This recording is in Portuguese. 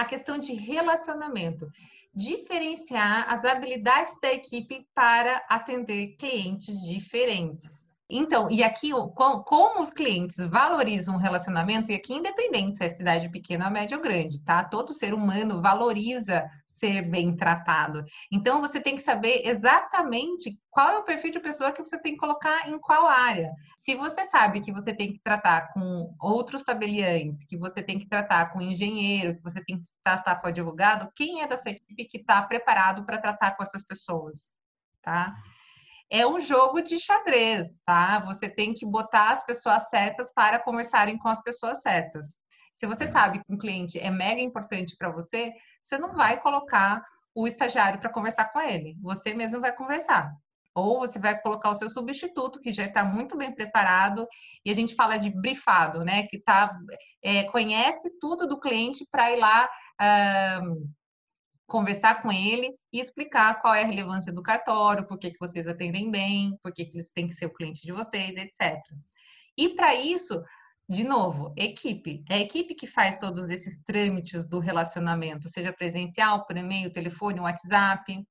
a questão de relacionamento. Diferenciar as habilidades da equipe para atender clientes diferentes. Então, e aqui, como os clientes valorizam o relacionamento, e aqui independente se é cidade pequena, média ou grande, tá? Todo ser humano valoriza ser bem tratado. Então, você tem que saber exatamente qual é o perfil de pessoa que você tem que colocar em qual área. Se você sabe que você tem que tratar com outros tabeliães, que você tem que tratar com engenheiro, que você tem que tratar com advogado, quem é da sua equipe que está preparado para tratar com essas pessoas, tá? É um jogo de xadrez, tá? Você tem que botar as pessoas certas para conversarem com as pessoas certas. Se você sabe que um cliente é mega importante para você, você não vai colocar o estagiário para conversar com ele. Você mesmo vai conversar. Ou você vai colocar o seu substituto, que já está muito bem preparado, e a gente fala de brifado, né? Que tá, é, conhece tudo do cliente para ir lá. Uh, conversar com ele e explicar qual é a relevância do cartório, por que, que vocês atendem bem, por que, que eles têm que ser o cliente de vocês, etc. E para isso, de novo, equipe. É a equipe que faz todos esses trâmites do relacionamento, seja presencial, por e-mail, telefone, WhatsApp.